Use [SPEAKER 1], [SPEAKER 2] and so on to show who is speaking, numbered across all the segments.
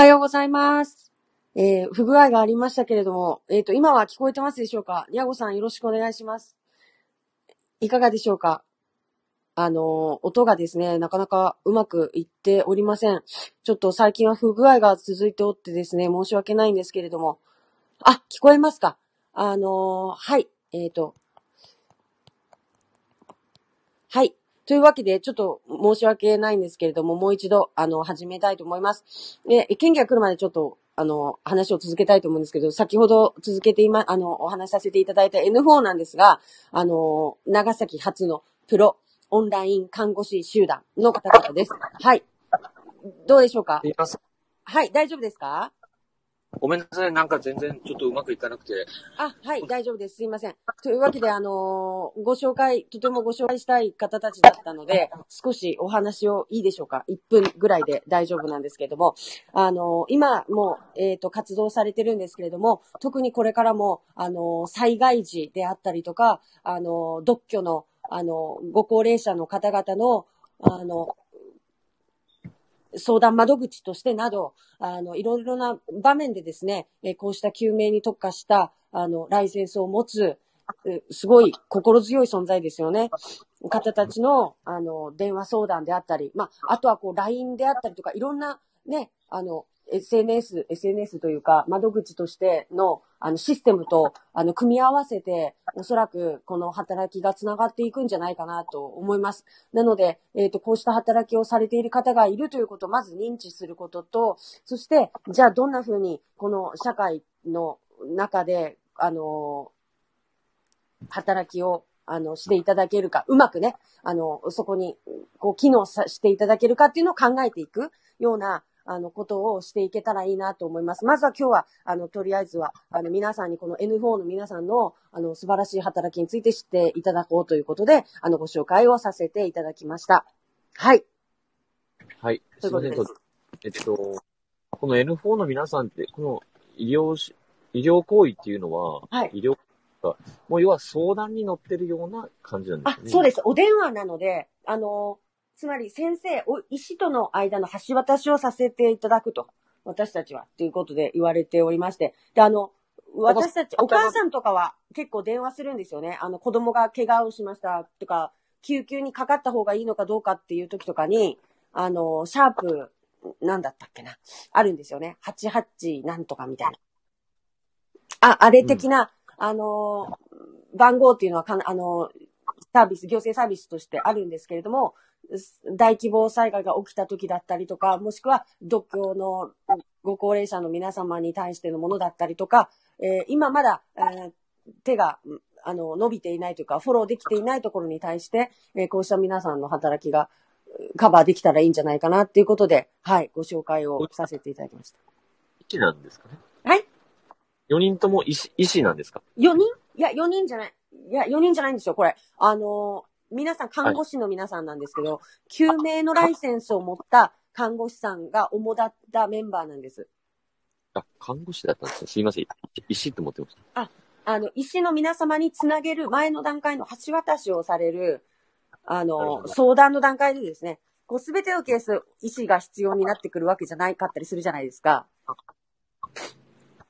[SPEAKER 1] はようございます。えー、不具合がありましたけれども、えっ、と、今は聞こえてますでしょうか？にゃごさんよろしくお願いします。いかがでしょうか？あの音がですね、なかなかうまくいっておりません。ちょっと最近は不具合が続いておってですね、申し訳ないんですけれども。あ、聞こえますか？あのはい。えっ、と、はい。というわけで、ちょっと申し訳ないんですけれども、もう一度、あの、始めたいと思います。で、県議が来るまでちょっと、あの、話を続けたいと思うんですけど、先ほど続けて今、あの、お話しさせていただいた N4 なんですが、あの、長崎初のプロオンライン看護師集団の方々です。はい。どうでしょうか？はい、大丈夫ですか？
[SPEAKER 2] ごめんなさい。なんか全然ちょっとうまくいかなくて。
[SPEAKER 1] あ、はい、大丈夫です。すいません。というわけで、あのーご紹介、とてもご紹介したい方たちだったので、少しお話をいいでしょうか ?1 分ぐらいで大丈夫なんですけれども、あのー今も、えっ、と、活動されてるんですけれども、特にこれからも、あの災害時であったりとか、あの独居の、あのご高齢者の方々の、あの、相談窓口としてなど、あの、いろいろな場面でですね、えこうした救命に特化した、あの、ライセンスを持つ、すごい心強い存在ですよね。方たちの、あの、電話相談であったり、まあ、あとはこう、LINE であったりとか、いろんな、ね、あの、SNS、SNS というか、窓口としての、あの、システムと、あの、組み合わせて、おそらく、この働きがつながっていくんじゃないかなと思います。なので、えっ、と、こうした働きをされている方がいるということをまず認知することと、そして、じゃあどんな風に、この社会の中で、あの、働きを、あの、していただけるか、うまくね、あの、そこに、こう、機能さしていただけるかっていうのを考えていくような、あの、ことをしていけたらいいなと思います。まずは今日は、あの、とりあえずは、あの、皆さんにこの N4 の皆さんの、あの、素晴らしい働きについて知っていただこうということで、あの、ご紹介をさせていただきました。はい。
[SPEAKER 2] はい。
[SPEAKER 1] そういうことです
[SPEAKER 2] すいませんえっと、この N4 の皆さんって、この医療し、医療行為っていうのは、
[SPEAKER 1] はい
[SPEAKER 2] 医療が、もう要は相談に乗ってるような感じなんです
[SPEAKER 1] あ、
[SPEAKER 2] ね。。
[SPEAKER 1] そうですす。お電話なので、あの、つまり先生、お医師との間の橋渡しをさせていただくと、私たちは、ということで言われておりまして、で、あの、私たち、お母さんとかは結構電話するんですよね。あの、子供が怪我をしましたとか、救急にかかった方がいいのかどうかっていう時とかに、あの、シャープ、なんだったっけな、あるんですよね。88なんとかみたいな。あ、あれ的な、あの、番号っていうのはかな、あの、サービス、行政サービスとしてあるんですけれども、大規模災害が起きた時だったりとか、もしくは独居のご高齢者の皆様に対してのものだったりとか、えー今まだ、えー手が、うんあの、伸びていないというか、フォローできていないところに対して、えーこうした皆さんの働きがうんカバーできたらいいんじゃないかなっていうことで、はい、ご紹介をさせていただきました。
[SPEAKER 2] 医師なんですかね？
[SPEAKER 1] はい
[SPEAKER 2] ？4人とも医師、医師なんですか
[SPEAKER 1] ？4人？いや、4人じゃない。いや、4人じゃないんですよ、これ。あのー皆さん、看護師の皆さんなんですけど、救命のライセンスを持った看護師さんが主だったメンバーなんです。
[SPEAKER 2] あ、看護師だったんですね。すいません。医師って思ってました。
[SPEAKER 1] あの、医師の皆様につなげる前の段階の橋渡しをされる、あ
[SPEAKER 2] なる
[SPEAKER 1] の相談の段階でですね、こうすべてのケース、医師が必要になってくるわけじゃないかったりするじゃないですか。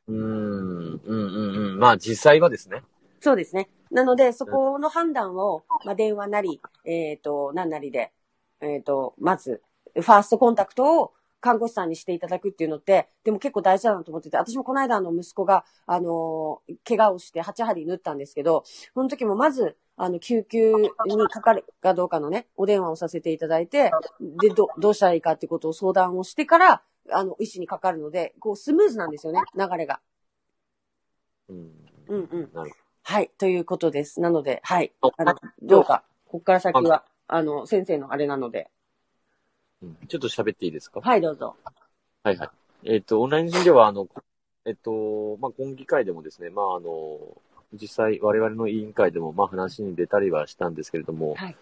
[SPEAKER 2] うーん、うん、うん、うん。まあ実際はですね。
[SPEAKER 1] そうですね。なので、そこの判断を、まあ、電話なり、えっ、と、何なりで、えっ、と、まず、ファーストコンタクトを看護師さんにしていただくっていうのって、でも結構大事だなと思ってて、私もこの間あの息子が、あのー怪我をして8針縫ったんですけど、その時もまず、あの、救急にかかるかどうかのね、お電話をさせていただいて、で、ど、どうしたらいいかってことを相談をしてから、あの、医師にかかるので、こう、スムーズなんですよね、流れが。
[SPEAKER 2] うん。
[SPEAKER 1] うんうん。
[SPEAKER 2] なる
[SPEAKER 1] はい、ということです。なので、はい。あの、どうか、ここから先は、あの、先生のあれなので。
[SPEAKER 2] うんちょっと喋っていいですか？
[SPEAKER 1] はい、どうぞ。
[SPEAKER 2] はいはい。えっ、と、オンライン診療は、あの、えっ、と、まあ、今議会でもですね、まあ、あの、実際、我々の委員会でも、まあ、話に出たりはしたんですけれども、
[SPEAKER 1] はい。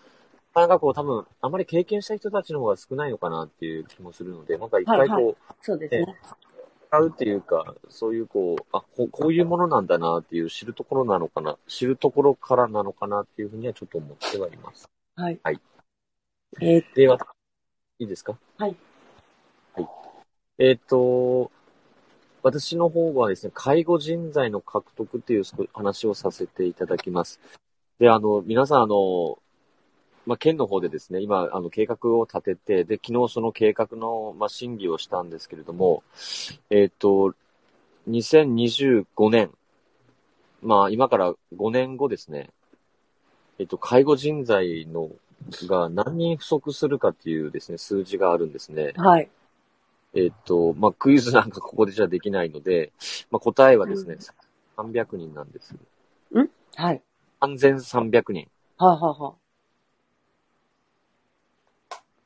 [SPEAKER 2] なかなかこう、多分、あまり経験した人たちの方が少ないのかなっていう気もするので、なんか一回こう、
[SPEAKER 1] はいそうですね。
[SPEAKER 2] 使うっていうか、そういうこう、あこう、こういうものなんだなっていう知るところなのかな、知るところからなのかなっていうふうにはちょっと思ってはいます。
[SPEAKER 1] はい。
[SPEAKER 2] はい。
[SPEAKER 1] えー
[SPEAKER 2] では、いいですか？
[SPEAKER 1] はい。
[SPEAKER 2] はい。えっ、と、私の方はですね、介護人材の獲得っていう話をさせていただきます。で、あの、皆さん、あの、まあ、県の方でですね、今、あの、計画を立てて、で、昨日その計画の、まあ、審議をしたんですけれども、えっ、と、2025年、まあ、今から5年後ですね、えっ、と、介護人材の、が何人不足するかっていうですね、数字があるんですね。
[SPEAKER 1] はい。
[SPEAKER 2] えっ、と、まあ、クイズなんかここでじゃできないので、まあ、答えはですね、300人なんです。
[SPEAKER 1] はい。
[SPEAKER 2] 3300人。
[SPEAKER 1] はあ、はあはあ、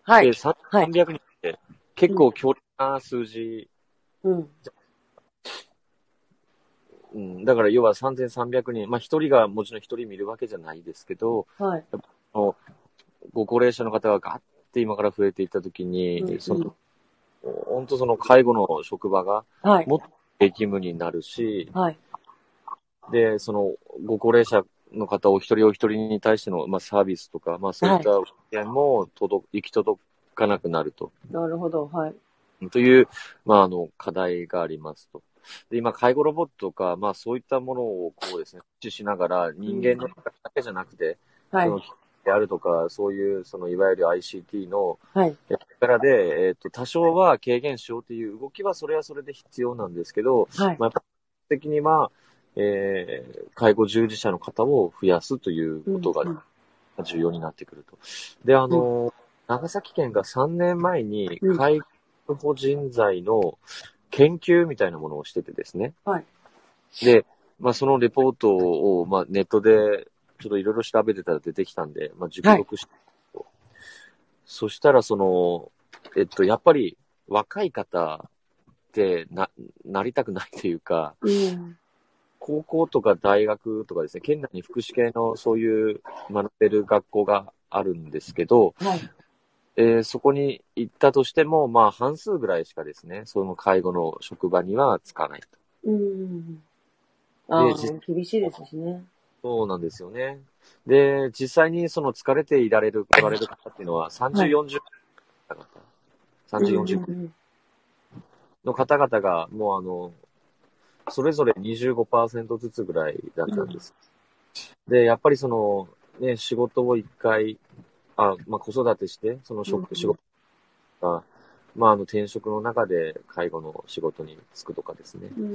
[SPEAKER 1] は
[SPEAKER 2] で、
[SPEAKER 1] い。
[SPEAKER 2] 300
[SPEAKER 1] はい
[SPEAKER 2] 人って結構強烈な数字、
[SPEAKER 1] うん。
[SPEAKER 2] うん、だから要は3300人、まあ、一人がもちろん一人見るわけじゃないですけど、
[SPEAKER 1] はい。
[SPEAKER 2] ご高齢者の方がガッて今から増えていったときに、
[SPEAKER 1] うん
[SPEAKER 2] その、本当その介護の職場が
[SPEAKER 1] はい。
[SPEAKER 2] もっと激務になるし、
[SPEAKER 1] はい。
[SPEAKER 2] で、その、ご高齢者の方お一人お一人に対しての、まあ、サービスとか、まあ、そういった点も届、行き届かなくなると。
[SPEAKER 1] なるほど。はい。
[SPEAKER 2] という、まあ、あの、課題がありますと。で、今、介護ロボットとか、まあ、そういったものを、こうですね、駆使しながら、人間の中だけじゃなくて、
[SPEAKER 1] はい
[SPEAKER 2] そ。の、であるとか、そういう、その、いわゆる ICT の
[SPEAKER 1] はい。
[SPEAKER 2] 力で、えっ、と、多少は軽減しようという動きは、それはそれで必要なんですけど、
[SPEAKER 1] はい。
[SPEAKER 2] まあ、的には、えー、介護従事者の方を増やすということが
[SPEAKER 1] うん
[SPEAKER 2] 重要になってくると。で、あの、長崎県が3年前に
[SPEAKER 1] うん
[SPEAKER 2] 介護人材の研究みたいなものをしててですね。
[SPEAKER 1] はい。
[SPEAKER 2] で、まあ、そのレポートを、まあ、ネットでちょっといろいろ調べてたら出てきたんで、まあ、熟読して、そしたら、その、えっと、やっぱり若い方ってな、なりたくないというか、
[SPEAKER 1] うん。
[SPEAKER 2] 高校とか大学とかですね、県内に福祉系のそういう学べる学校があるんですけど、
[SPEAKER 1] はい。
[SPEAKER 2] えーそこに行ったとしても、まあ半数ぐらいしかですね、その介護の職場にはつかないと。
[SPEAKER 1] うん。ああ
[SPEAKER 2] じ、
[SPEAKER 1] 厳しいですしね。
[SPEAKER 2] そうなんですよね。で、実際にその疲れていられる、来られる方っていうのは30、
[SPEAKER 1] はい
[SPEAKER 2] 40方、30、40
[SPEAKER 1] うん
[SPEAKER 2] の方々が、もうあの、それぞれ25%ずつぐらいだったんです。で、やっぱりその、ね、仕事を一回、あ、まあ、子育てして、その
[SPEAKER 1] うん
[SPEAKER 2] 職、仕事が、まあ、あの、転職の中で介護の仕事に就くとかですね。
[SPEAKER 1] うん。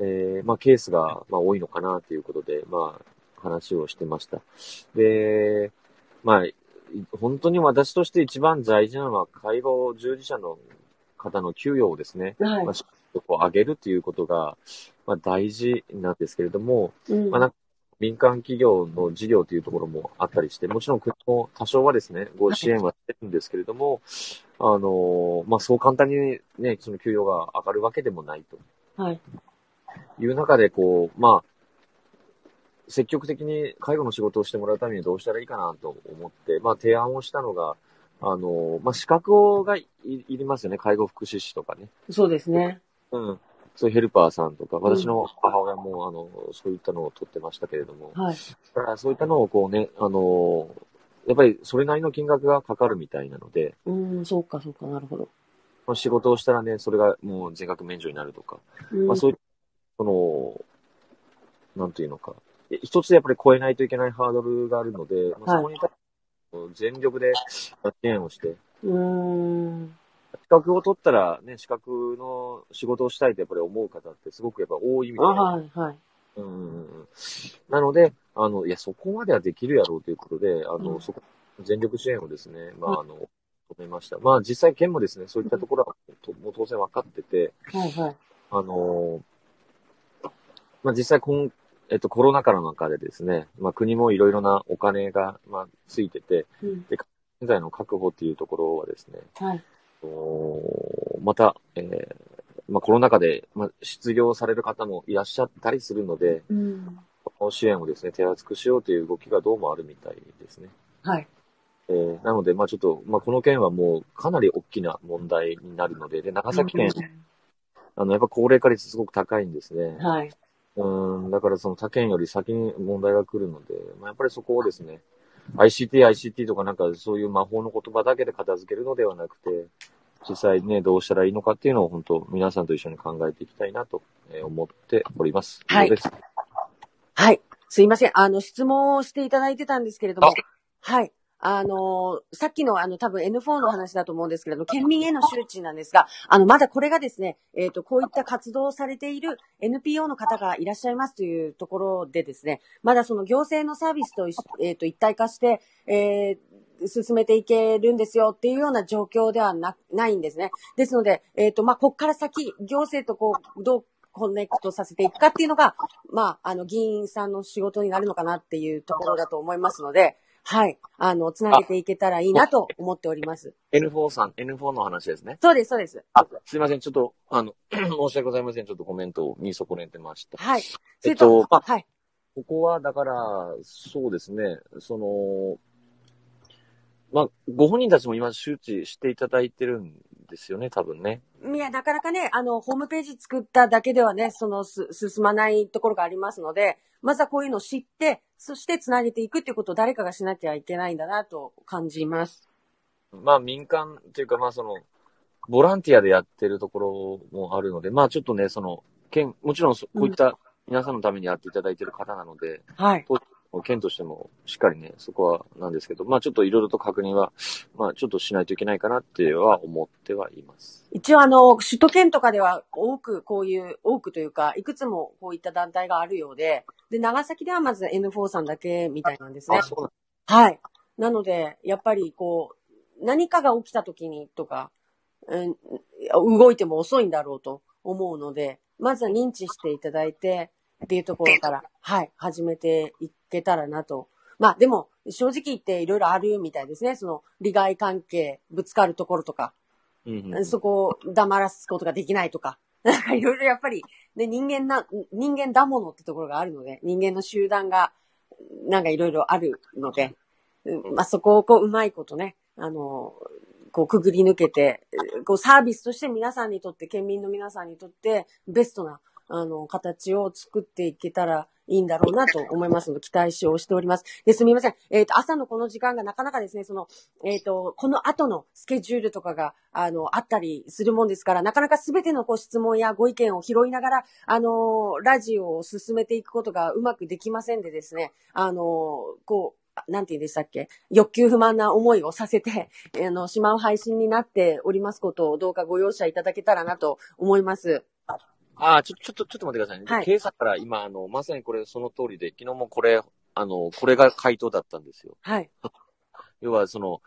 [SPEAKER 2] えーまあ、ケースが、まあ、多いのかなということで、まあ、話をしてました。で、まあ、い本当に私として一番大事なのは、介護従事者の方の給与をですね、
[SPEAKER 1] はい
[SPEAKER 2] まあ、。こう上げるということが、まあ、大事なんですけれども、
[SPEAKER 1] うん
[SPEAKER 2] まあ民間企業の事業というところもあったりして、もちろん国も多少はですね、ご支援はしてるんですけれども、あの、まあ、そう簡単にね、その給与が上がるわけでもないと
[SPEAKER 1] はい。
[SPEAKER 2] いう中で、こう、まあ、積極的に介護の仕事をしてもらうためにどうしたらいいかなと思って、まあ、提案をしたのが、あの、まあ、資格がいいりますよね。介護福祉士とかね。
[SPEAKER 1] そうですね。
[SPEAKER 2] うん。そういうヘルパーさんとか、私の母親も、あの、そういったのを取ってましたけれども、
[SPEAKER 1] はい。
[SPEAKER 2] だからそういったのをこうね、あの、やっぱりそれなりの金額がかかるみたいなので、
[SPEAKER 1] うん、そうか、そうか、なるほど。
[SPEAKER 2] まあ仕事をしたらね、それがもう全額免除になるとか、
[SPEAKER 1] うん
[SPEAKER 2] まあそういう、その、なんていうのか、え一つやっぱり超えないといけないハードルがあるので、まあ
[SPEAKER 1] はい
[SPEAKER 2] そこに対して全力で支援をして、
[SPEAKER 1] うーん。
[SPEAKER 2] 資格を取ったらね、資格の仕事をしたいとやっぱり思う方ってすごくやっぱ多いみ
[SPEAKER 1] あ、
[SPEAKER 2] たいな。
[SPEAKER 1] はい、はい。
[SPEAKER 2] うんうんうんなので、あの、いや、そこまではできるやろうということで、あの、
[SPEAKER 1] うん
[SPEAKER 2] そこ、全力支援をですね、まあ、あの、止めました。まあ、実際県もですね、そういったところは、ともう当然分かってて、
[SPEAKER 1] はい、はい。
[SPEAKER 2] あの、まあ、実際、こん、えっと、コロナ禍の中でですね、まあ、国もいろいろなお金が、まあ、ついてて、
[SPEAKER 1] うん。
[SPEAKER 2] 現在の確保っていうところはですね、
[SPEAKER 1] はい。
[SPEAKER 2] おまた、えーまあ、コロナ禍で、まあ、失業される方もいらっしゃったりするので、
[SPEAKER 1] うん。
[SPEAKER 2] この支援をですね、手厚くしようという動きがどうもあるみたいですね。
[SPEAKER 1] はい。
[SPEAKER 2] えーなので、まあちょっと、まあこの件はもうかなり大きな問題になるので、で、長崎県、あの、やっぱ高齢化率すごく高いんですね。
[SPEAKER 1] はい。
[SPEAKER 2] うん、だからその他県より先に問題が来るので、まあやっぱりそこをですね、ICT、ICT とかなんかそういう魔法の言葉だけで片付けるのではなくて、実際ね、どうしたらいいのかっていうのを本当皆さんと一緒に考えていきたいなとえー思っております。
[SPEAKER 1] はいはい。すいません。あの、質問をしていただいてたんですけれども
[SPEAKER 2] あ、
[SPEAKER 1] はい。あの、さっきのあの、多分 N4 の話だと思うんですけれども、県民への周知なんですが、あの、まだこれがですね、えっ、と、こういった活動をされている NPO の方がいらっしゃいますというところでですね、まだその行政のサービスと、えっ、と、一体化して、えー進めていけるんですよっていうような状況ではな、ないんですね。ですので、えっ、と、まあ、こっから先、行政とこう、どうコネクトさせていくかっていうのが、まあ、あの、議員さんの仕事になるのかなっていうところだと思いますので、はい。あの、つなげていけたらいいなと思っております。
[SPEAKER 2] N4 さん、N4 の話ですね。
[SPEAKER 1] そうです、そうです。
[SPEAKER 2] あ、すいません。ちょっと、あの、申し訳ございません。ちょっとコメントを見損ねてました。
[SPEAKER 1] はい。
[SPEAKER 2] えっとまあ
[SPEAKER 1] はい。
[SPEAKER 2] ここは、だから、そうですね、その、まあ、ご本人たちも今周知していただいてるんですよね、多分ね。
[SPEAKER 1] いや、なかなかね、あの、ホームページ作っただけではね、その、す、進まないところがありますので、まずはこういうのを知って、そしてつなげていくっていうことを誰かがしなきゃいけないんだなと感じます。
[SPEAKER 2] まあ、民間っていうか、まあ、その、ボランティアでやってるところもあるので、まあ、ちょっとね、その、県、もちろんそ、こういった皆さんのためにやっていただいてる方なので、
[SPEAKER 1] はい。
[SPEAKER 2] 県としてもしっかりね、そこはなんですけど、まあ、ちょっといろいろと確認は、まあ、ちょっとしないといけないかなっては思ってはいます。
[SPEAKER 1] 一応あの、首都圏とかでは多くこういう、多くというか、いくつもこういった団体があるようで、で、長崎ではまず N4 さんだけみたいなんですね
[SPEAKER 2] あ、。そうなん
[SPEAKER 1] はい。なので、やっぱりこう、何かが起きた時にとか、うん、動いても遅いんだろうと思うので、まずは認知していただいて、っていうところから、はい、始めていけたらなと。まあでも、正直言っていろいろあるみたいですね。その、利害関係、ぶつかるところとか、
[SPEAKER 2] うんうん
[SPEAKER 1] そこを黙らすことができないとか、なんかいろいろやっぱり、ね、人間な、人間だものってところがあるので、人間の集団が、なんかいろいろあるので、うんまあ、そこをこう、うまいことね、あの、こう、くぐり抜けて、こう、サービスとして皆さんにとって、県民の皆さんにとって、ベストな、あの、形を作っていけたらいいんだろうなと思いますので、期待しをしております。で、すみません。えっ、と、朝のこの時間がなかなかですね、その、えっ、と、この後のスケジュールとかが、あの、あったりするもんですから、なかなかすべてのご質問やご意見を拾いながら、あの、ラジオを進めていくことがうまくできませんでですね、あの、こう、なんて言うんでしたっけ？欲求不満な思いをさせて、あの、しまう配信になっておりますことをどうかご容赦いただけたらなと思います。
[SPEAKER 2] あ、ちょ、ちょっと、ちょっと待ってくださいね。
[SPEAKER 1] はい
[SPEAKER 2] ケイさんから今、あの、まさにこれその通りで、昨日もこれ、あの、これが回答だったんですよ。
[SPEAKER 1] はい。
[SPEAKER 2] 要は、その、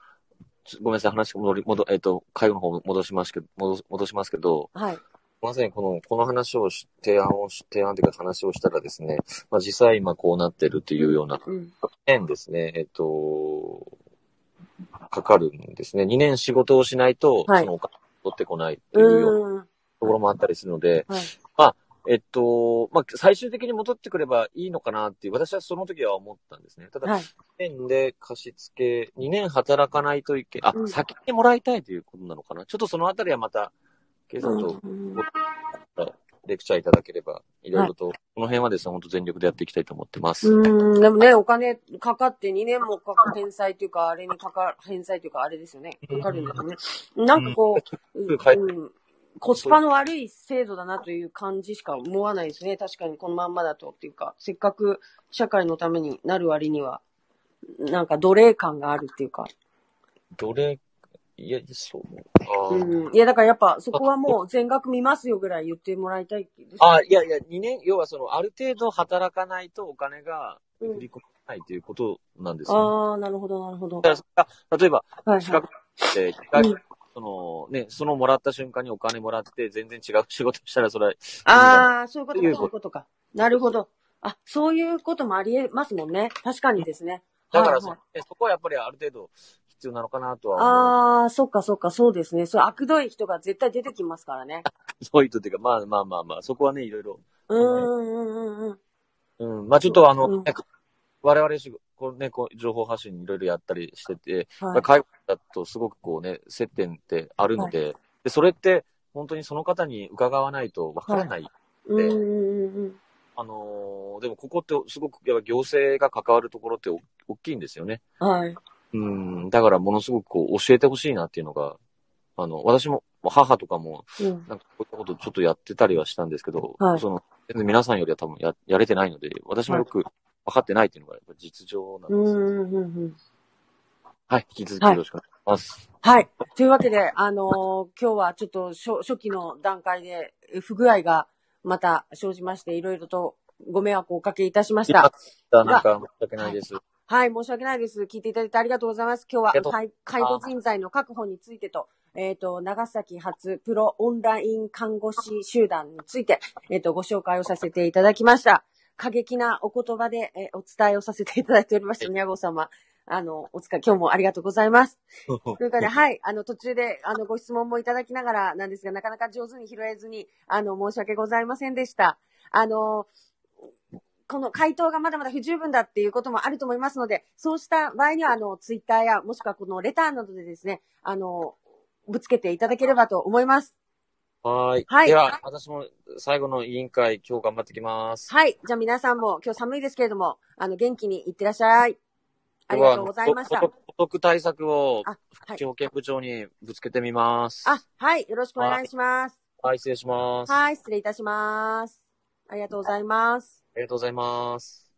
[SPEAKER 2] ちょごめんなさい、話戻り、戻、えっ、と、会話の方戻しますけど、戻戻しますけど、
[SPEAKER 1] はい。
[SPEAKER 2] まさにこの、この話をし、提案をし、提案というか話をしたらですね、まあ実際今こうなってるっていうような
[SPEAKER 1] うん。
[SPEAKER 2] 年ですね、えっ、と、かかるんですね。2年仕事をしないと、
[SPEAKER 1] はい
[SPEAKER 2] そのお金取ってこないっていうような
[SPEAKER 1] うーん。
[SPEAKER 2] ところもあったりするので、
[SPEAKER 1] はい。
[SPEAKER 2] えっと、まあ、最終的に戻ってくればいいのかなっていう、私はその時は思ったんですね。ただ、
[SPEAKER 1] はい。
[SPEAKER 2] 2年で貸付け、2年働かないといけ、あ、
[SPEAKER 1] うん
[SPEAKER 2] 先にもらいたいということなのかな？ちょっとそのあたりはまた、警察と
[SPEAKER 1] うん
[SPEAKER 2] レクチャーいただければ、いろいろと、この辺はですね、本当全力でやっていきたいと思ってます。
[SPEAKER 1] うーん、でもね、お金かかって2年もかか返済というか、あれにかか、返済というか、あれですよね。かかるんですよね。なんかこう、
[SPEAKER 2] うん、
[SPEAKER 1] コスパの悪い制度だなという感じしか思わないですね。確かにこのまんまだとっていうか、せっかく社会のためになる割には、なんか奴隷感があるっていうか。
[SPEAKER 2] どれ、いや、そう。
[SPEAKER 1] うん。いや、だからやっぱそこはもう全額見ますよぐらい言ってもらいたい。
[SPEAKER 2] あいやいや、2年、要はその、ある程度働かないとお金が
[SPEAKER 1] うん
[SPEAKER 2] 振り込まないということなんですよ、
[SPEAKER 1] ああ、なるほど、なるほど。
[SPEAKER 2] だから例えば、
[SPEAKER 1] はい、
[SPEAKER 2] 資
[SPEAKER 1] はい
[SPEAKER 2] 格。って、
[SPEAKER 1] うん
[SPEAKER 2] その、ね、そのもらった瞬間にお金もらって、全然違う仕事したら、それは、
[SPEAKER 1] ああ、そういうことか、そういうことか。なるほど。あ、そういうこともありえますもんね。確かにですね。
[SPEAKER 2] だからそ,、
[SPEAKER 1] はいはい
[SPEAKER 2] ねそこはやっぱりある程度必要なのかなとは思う。
[SPEAKER 1] ああ、そっかそっか、そうですね。そう、悪どい人が絶対出てきますからね。
[SPEAKER 2] そういう人っていうか、まあまあまあまあ、そこはね、いろいろ。
[SPEAKER 1] うーん、うん、うん、うん。
[SPEAKER 2] うん。まあちょっとあの、
[SPEAKER 1] うん
[SPEAKER 2] ね我々し、こうね、こう情報発信いろいろやったりしてて、
[SPEAKER 1] はい。
[SPEAKER 2] 介護だとすごくこうね、接点ってあるので、で、それって本当にその方に伺わないとわからない。
[SPEAKER 1] うん、うん、うん。
[SPEAKER 2] あのーでもここってすごくやっぱ行政が関わるところってお大きいんですよね。
[SPEAKER 1] はい。
[SPEAKER 2] うん。だからものすごくこう教えてほしいなっていうのがあの、私も、母とかも、
[SPEAKER 1] うん。
[SPEAKER 2] なんかこういったことちょっとやってたりはしたんですけど、
[SPEAKER 1] はい
[SPEAKER 2] その、全然皆さんよりは多分や、やれてないので、私もよく分かってないっていうのがやっぱ実情なんです。
[SPEAKER 1] うん、うん、うん。
[SPEAKER 2] はい、引き続きよろしくお願いします。
[SPEAKER 1] はい。というわけで、あのー今日はちょっと初初期の段階でえ不具合がまた生じまして、いろいろとご迷惑をおかけいたしました。
[SPEAKER 2] なんか申し訳ないです。
[SPEAKER 1] はい、申し訳ないです。聞いていただいてありがとうございます。今日は介介護人材の確保についてと、えっ、と、長崎発プロオンライン看護師集団について、えっ、と、ご紹介をさせていただきました。過激なお言葉で、えーお伝えをさせていただいておりました、宮郷様。あの、お疲れ、今日もありがとうございます。ということで、はい、あの、途中で、あの、ご質問もいただきながらなんですが、なかなか上手に拾えずに、あの、申し訳ございませんでした。あの、この回答がまだまだ不十分だっていうこともあると思いますので、そうした場合には、あの、ツイッターや、もしくはこのレターなどでですね、あの、ぶつけていただければと思います。
[SPEAKER 2] はーい。
[SPEAKER 1] はい
[SPEAKER 2] では、私も最後の委員会、今日頑張ってきます。
[SPEAKER 1] はい。じゃあ皆さんも今日寒いですけれども、あの、元気にいってらっしゃい。ありがとうございました。
[SPEAKER 2] 孤独対策を
[SPEAKER 1] あ、はい。
[SPEAKER 2] 地保健部長にぶつけてみます。
[SPEAKER 1] あ、はい。よろしくお願いします。
[SPEAKER 2] はい、失礼します。
[SPEAKER 1] はい。失礼いたします。ありがとうございます。
[SPEAKER 2] ありがとうございます。